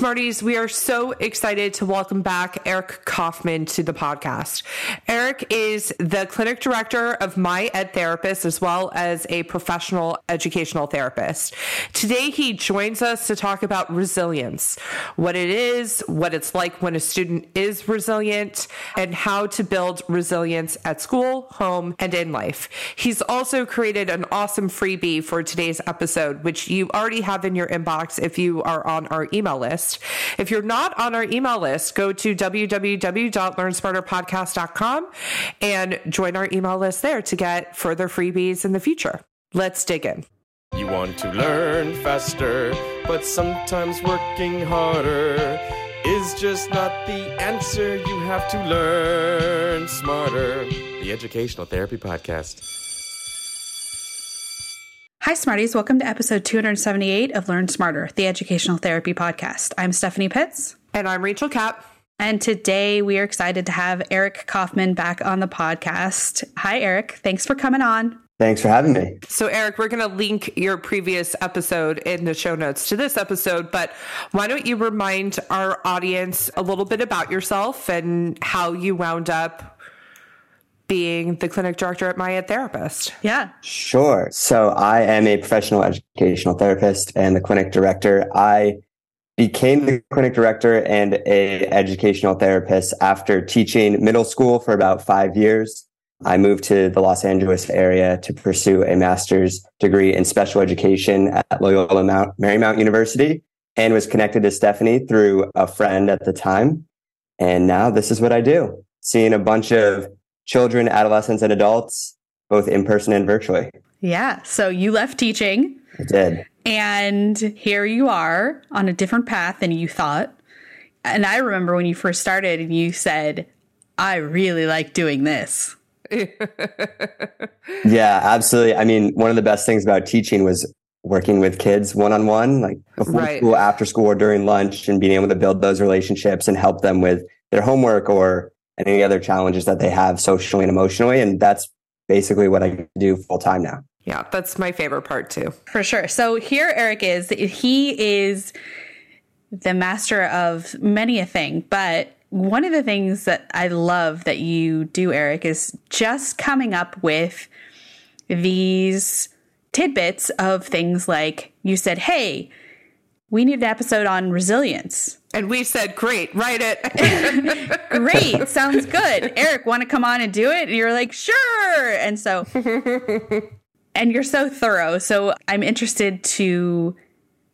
Smarties, we are so excited to welcome back Eric Kaufmann to the podcast. Eric is the clinic director of My Ed Therapist as well as a professional educational therapist. Today, he joins us to talk about resilience, what it is, what it's like when a student is resilient, and how to build resilience at school, home, and in life. He's also created an awesome freebie for today's episode, which you already have in your inbox if you are on our email list. If you're not on our email list, go to www.learnsmarterpodcast.com and join our email list there to get further freebies in the future. Let's dig in. You want to learn faster, but sometimes working harder is just not the answer. You have to learn smarter. The Educational Therapy Podcast. Hi, Smarties. Welcome to episode 278 of Learn Smarter, the Educational Therapy Podcast. I'm Stephanie Pitts. And I'm Rachel Kapp. And today we are excited to have Eric Kaufmann back on the podcast. Hi, Eric. Thanks for coming on. Thanks for having me. So, Eric, we're going to link your previous episode in the show notes to this episode, but why don't you remind our audience a little bit about yourself and how you wound up being the clinic director at My Ed Therapist. Yeah. Sure. So I am a professional educational therapist and the clinic director. I became the clinic director and a educational therapist after teaching middle school for about five years. I moved to the Los Angeles area to pursue a master's degree in special education at Loyola Mount, Marymount University and was connected to Stephanie through a friend at the time. And now this is what I do. Seeing a bunch of children, adolescents, and adults, both in person and virtually. Yeah. So you left teaching. I did. And here you are on a different path than you thought. And I remember when you first started and you said, I really like doing this. yeah, absolutely. I mean, one of the best things about teaching was working with kids one on one, like before right. school, after school, or during lunch, and being able to build those relationships and help them with their homework or and any other challenges that they have socially and emotionally. And that's basically what I do full time now. Yeah, that's my favorite part too. For sure. So here Eric is. He is the master of many a thing, but one of the things that I love that you do, Eric, is just coming up with these tidbits of things like you said, hey, we need an episode on resilience. And we said, great, write it. great, sounds good. Eric, want to come on and do it? And you're like, sure. And so, and you're so thorough. So I'm interested to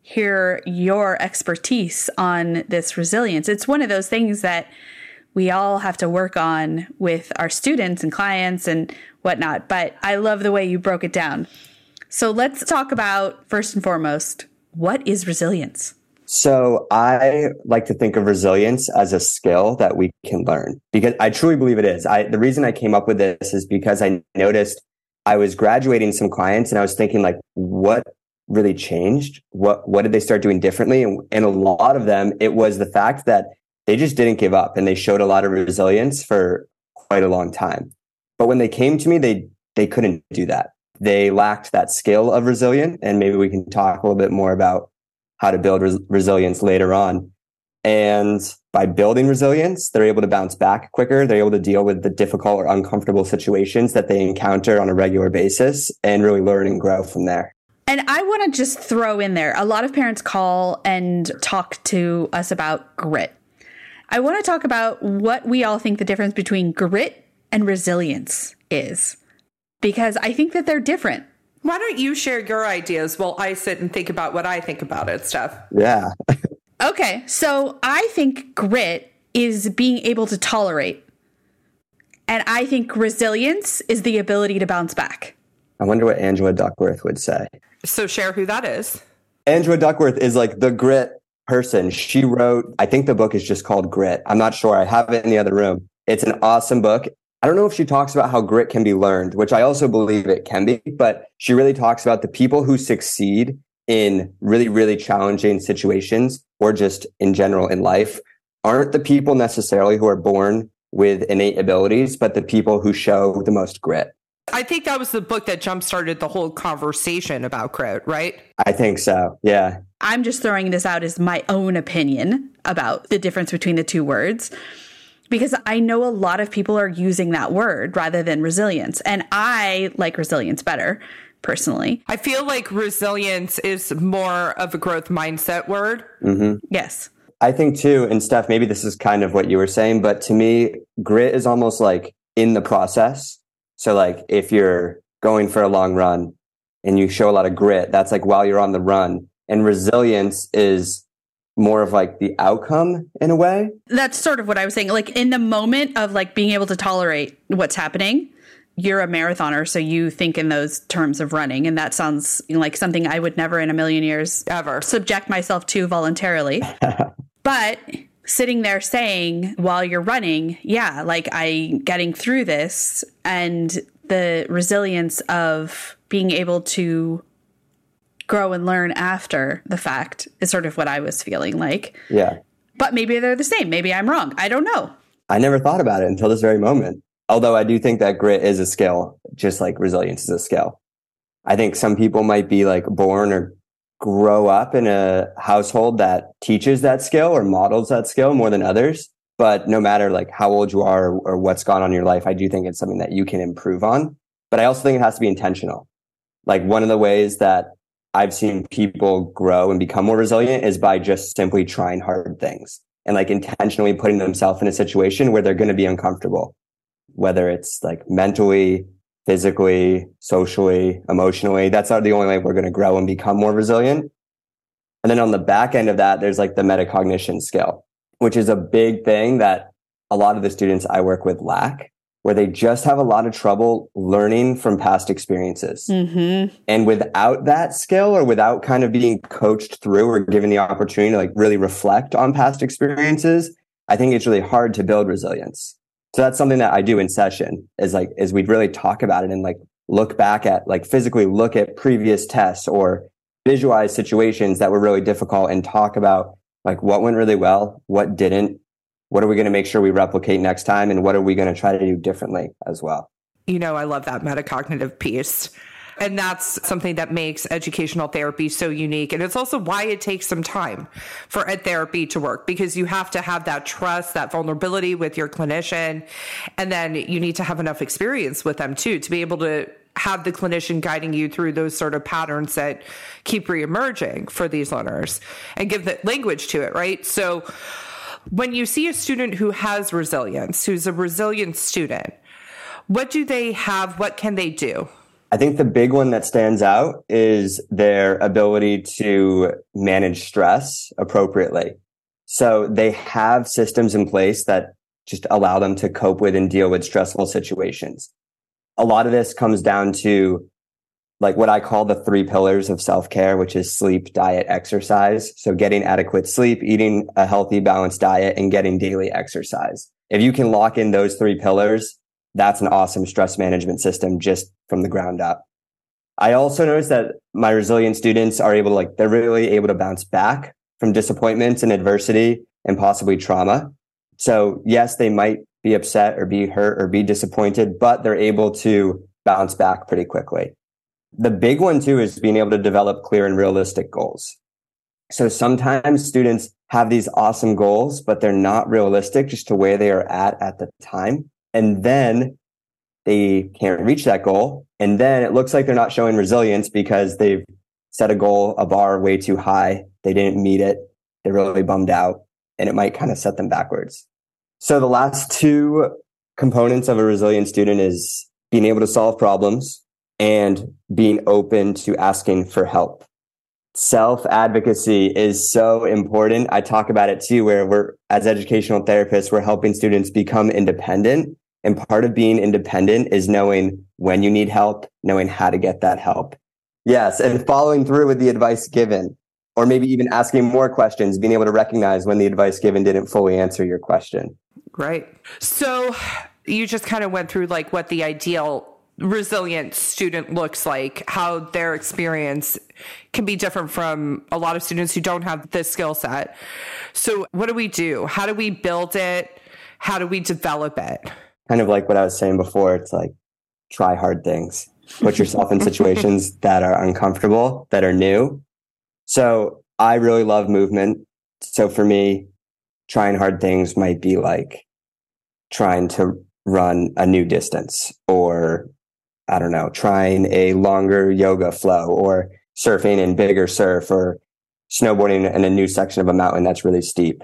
hear your expertise on this resilience. It's one of those things that we all have to work on with our students and clients and whatnot. But I love the way you broke it down. So let's talk about first and foremost what is resilience? So I like to think of resilience as a skill that we can learn because I truly believe it is. I, the reason I came up with this is because I noticed I was graduating some clients and I was thinking like, what really changed? What, what did they start doing differently? And, and a lot of them, it was the fact that they just didn't give up and they showed a lot of resilience for quite a long time. But when they came to me, they, they couldn't do that they lacked that skill of resilience. And maybe we can talk a little bit more about how to build res- resilience later on. And by building resilience, they're able to bounce back quicker. They're able to deal with the difficult or uncomfortable situations that they encounter on a regular basis and really learn and grow from there. And I want to just throw in there a lot of parents call and talk to us about grit. I want to talk about what we all think the difference between grit and resilience is because I think that they're different. Why don't you share your ideas while I sit and think about what I think about it, Steph? Yeah. okay, so I think grit is being able to tolerate. And I think resilience is the ability to bounce back. I wonder what Angela Duckworth would say. So share who that is. Angela Duckworth is like the grit person. She wrote, I think the book is just called Grit. I'm not sure. I have it in the other room. It's an awesome book. I don't know if she talks about how grit can be learned, which I also believe it can be, but she really talks about the people who succeed in really, really challenging situations or just in general in life aren't the people necessarily who are born with innate abilities, but the people who show the most grit. I think that was the book that jump started the whole conversation about grit, right? I think so. Yeah. I'm just throwing this out as my own opinion about the difference between the two words because I know a lot of people are using that word rather than resilience. And I like resilience better personally. I feel like resilience is more of a growth mindset word. Mm-hmm. Yes. I think too, and Steph, maybe this is kind of what you were saying, but to me, grit is almost like in the process. So, like if you're going for a long run and you show a lot of grit, that's like while you're on the run. And resilience is more of like the outcome in a way. That's sort of what I was saying. Like in the moment of like being able to tolerate what's happening, you're a marathoner, so you think in those terms of running. And that sounds like something I would never in a million years Ever. subject myself to voluntarily. but sitting there saying while you're running, yeah, like I getting through this and the resilience of being able to grow and learn after the fact is sort of what I was feeling like. Yeah. But maybe they're the same. Maybe I'm wrong. I don't know. I never thought about it until this very moment. Although I do think that grit is a skill, just like resilience is a skill. I think some people might be like born or grow up in a household that teaches that skill or models that skill more than others. But no matter like how old you are or, or what's gone on in your life, I do think it's something that you can improve on. But I also think it has to be intentional. Like one of the ways that I've seen people grow and become more resilient is by just simply trying hard things and like intentionally putting themselves in a situation where they're going to be uncomfortable, whether it's like mentally, physically, socially, emotionally. That's not the only way we're going to grow and become more resilient. And then on the back end of that, there's like the metacognition skill, which is a big thing that a lot of the students I work with lack where they just have a lot of trouble learning from past experiences. Mm-hmm. And without that skill or without kind of being coached through or given the opportunity to like really reflect on past experiences, I think it's really hard to build resilience. So that's something that I do in session is like, is we'd really talk about it and like look back at like physically look at previous tests or visualize situations that were really difficult and talk about like what went really well, what didn't, what are we going to make sure we replicate next time and what are we going to try to do differently as well you know i love that metacognitive piece and that's something that makes educational therapy so unique. And it's also why it takes some time for ed therapy to work because you have to have that trust, that vulnerability with your clinician. And then you need to have enough experience with them too to be able to have the clinician guiding you through those sort of patterns that keep reemerging for these learners and give the language to it, right? So when you see a student who has resilience, who's a resilient student, what do they have? What can they do? I think the big one that stands out is their ability to manage stress appropriately. So they have systems in place that just allow them to cope with and deal with stressful situations. A lot of this comes down to like what I call the three pillars of self care, which is sleep, diet, exercise. So getting adequate sleep, eating a healthy, balanced diet, and getting daily exercise. If you can lock in those three pillars, that's an awesome stress management system just from the ground up. I also noticed that my resilient students are able to like, they're really able to bounce back from disappointments and adversity and possibly trauma. So yes, they might be upset or be hurt or be disappointed, but they're able to bounce back pretty quickly. The big one too is being able to develop clear and realistic goals. So sometimes students have these awesome goals, but they're not realistic just to where they are at at the time. And then they can't reach that goal. And then it looks like they're not showing resilience because they've set a goal, a bar way too high. They didn't meet it. They're really bummed out and it might kind of set them backwards. So the last two components of a resilient student is being able to solve problems and being open to asking for help. Self advocacy is so important. I talk about it too, where we're, as educational therapists, we're helping students become independent. And part of being independent is knowing when you need help, knowing how to get that help. Yes. And following through with the advice given, or maybe even asking more questions, being able to recognize when the advice given didn't fully answer your question. Right. So you just kind of went through like what the ideal resilient student looks like, how their experience can be different from a lot of students who don't have this skill set. So, what do we do? How do we build it? How do we develop it? Kind of like what I was saying before, it's like try hard things, put yourself in situations that are uncomfortable, that are new. So, I really love movement. So for me, trying hard things might be like trying to run a new distance or I don't know, trying a longer yoga flow or surfing in bigger surf or snowboarding in a new section of a mountain that's really steep.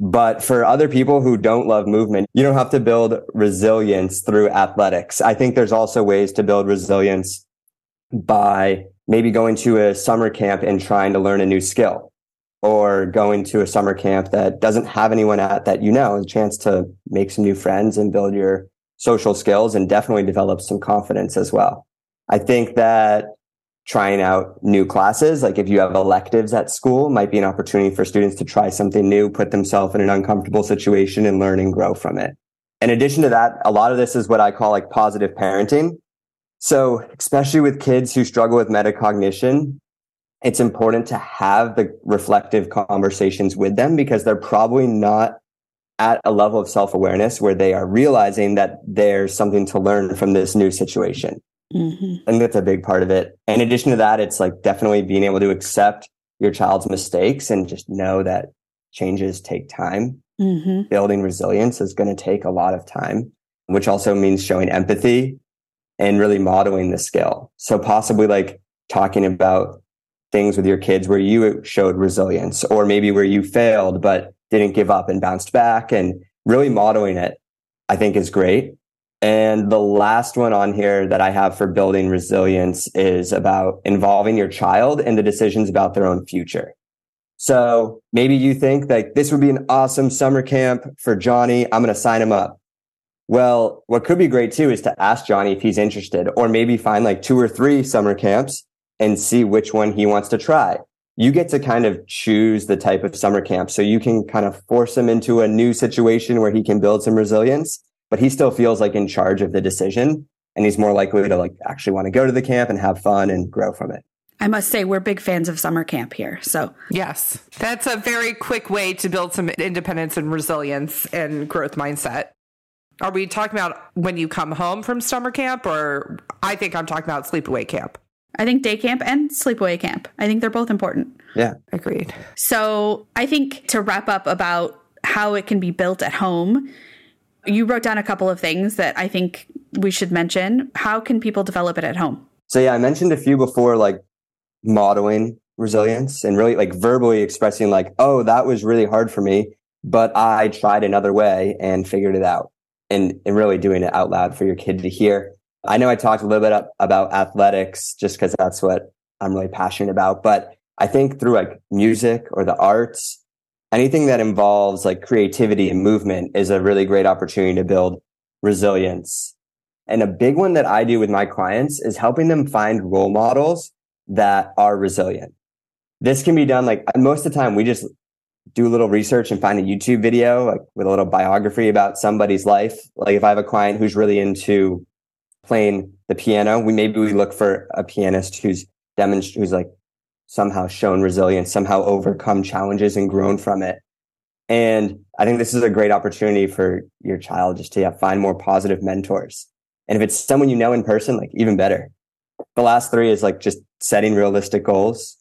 But for other people who don't love movement, you don't have to build resilience through athletics. I think there's also ways to build resilience by maybe going to a summer camp and trying to learn a new skill or going to a summer camp that doesn't have anyone at that you know, a chance to make some new friends and build your social skills and definitely develop some confidence as well. I think that trying out new classes. Like if you have electives at school, might be an opportunity for students to try something new, put themselves in an uncomfortable situation and learn and grow from it. In addition to that, a lot of this is what I call like positive parenting. So especially with kids who struggle with metacognition, it's important to have the reflective conversations with them because they're probably not at a level of self awareness where they are realizing that there's something to learn from this new situation. Mm-hmm. I think that's a big part of it. In addition to that, it's like definitely being able to accept your child's mistakes and just know that changes take time. Mm-hmm. Building resilience is going to take a lot of time, which also means showing empathy and really modeling the skill. So possibly like talking about things with your kids where you showed resilience or maybe where you failed, but didn't give up and bounced back and really modeling it, I think is great. And the last one on here that I have for building resilience is about involving your child in the decisions about their own future. So maybe you think that this would be an awesome summer camp for Johnny. I'm going to sign him up. Well, what could be great too is to ask Johnny if he's interested or maybe find like two or three summer camps and see which one he wants to try. You get to kind of choose the type of summer camp. So you can kind of force him into a new situation where he can build some resilience but he still feels like in charge of the decision and he's more likely to like actually want to go to the camp and have fun and grow from it. I must say we're big fans of summer camp here. So, yes. That's a very quick way to build some independence and resilience and growth mindset. Are we talking about when you come home from summer camp or I think I'm talking about sleepaway camp? I think day camp and sleepaway camp. I think they're both important. Yeah. Agreed. So, I think to wrap up about how it can be built at home, you wrote down a couple of things that I think we should mention. How can people develop it at home? So, yeah, I mentioned a few before, like modeling resilience and really like verbally expressing, like, oh, that was really hard for me, but I tried another way and figured it out. And, and really doing it out loud for your kid to hear. I know I talked a little bit about athletics just because that's what I'm really passionate about. But I think through like music or the arts, anything that involves like creativity and movement is a really great opportunity to build resilience. And a big one that I do with my clients is helping them find role models that are resilient. This can be done like most of the time we just do a little research and find a YouTube video like with a little biography about somebody's life. Like if I have a client who's really into playing the piano, we maybe we look for a pianist who's demonstrated who's like somehow shown resilience, somehow overcome challenges and grown from it. And I think this is a great opportunity for your child just to yeah, find more positive mentors. And if it's someone you know in person, like even better. The last three is like just setting realistic goals,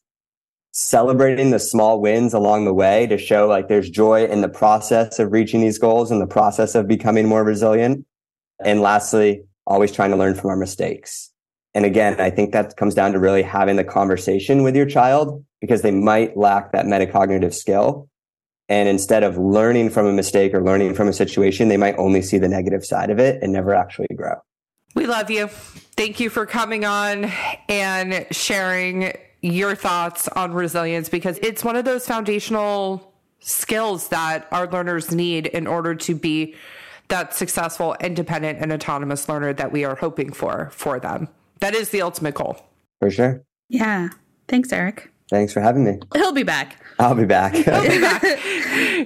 celebrating the small wins along the way to show like there's joy in the process of reaching these goals and the process of becoming more resilient. And lastly, always trying to learn from our mistakes. And again, I think that comes down to really having the conversation with your child because they might lack that metacognitive skill. And instead of learning from a mistake or learning from a situation, they might only see the negative side of it and never actually grow. We love you. Thank you for coming on and sharing your thoughts on resilience because it's one of those foundational skills that our learners need in order to be that successful, independent, and autonomous learner that we are hoping for for them. That is the ultimate goal. For sure. Yeah. Thanks, Eric. Thanks for having me. He'll be back. I'll be back. I'll be back.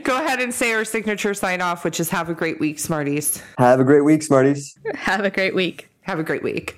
Go ahead and say our signature sign off, which is have a great week, Smarties. Have a great week, Smarties. Have a great week. Have a great week.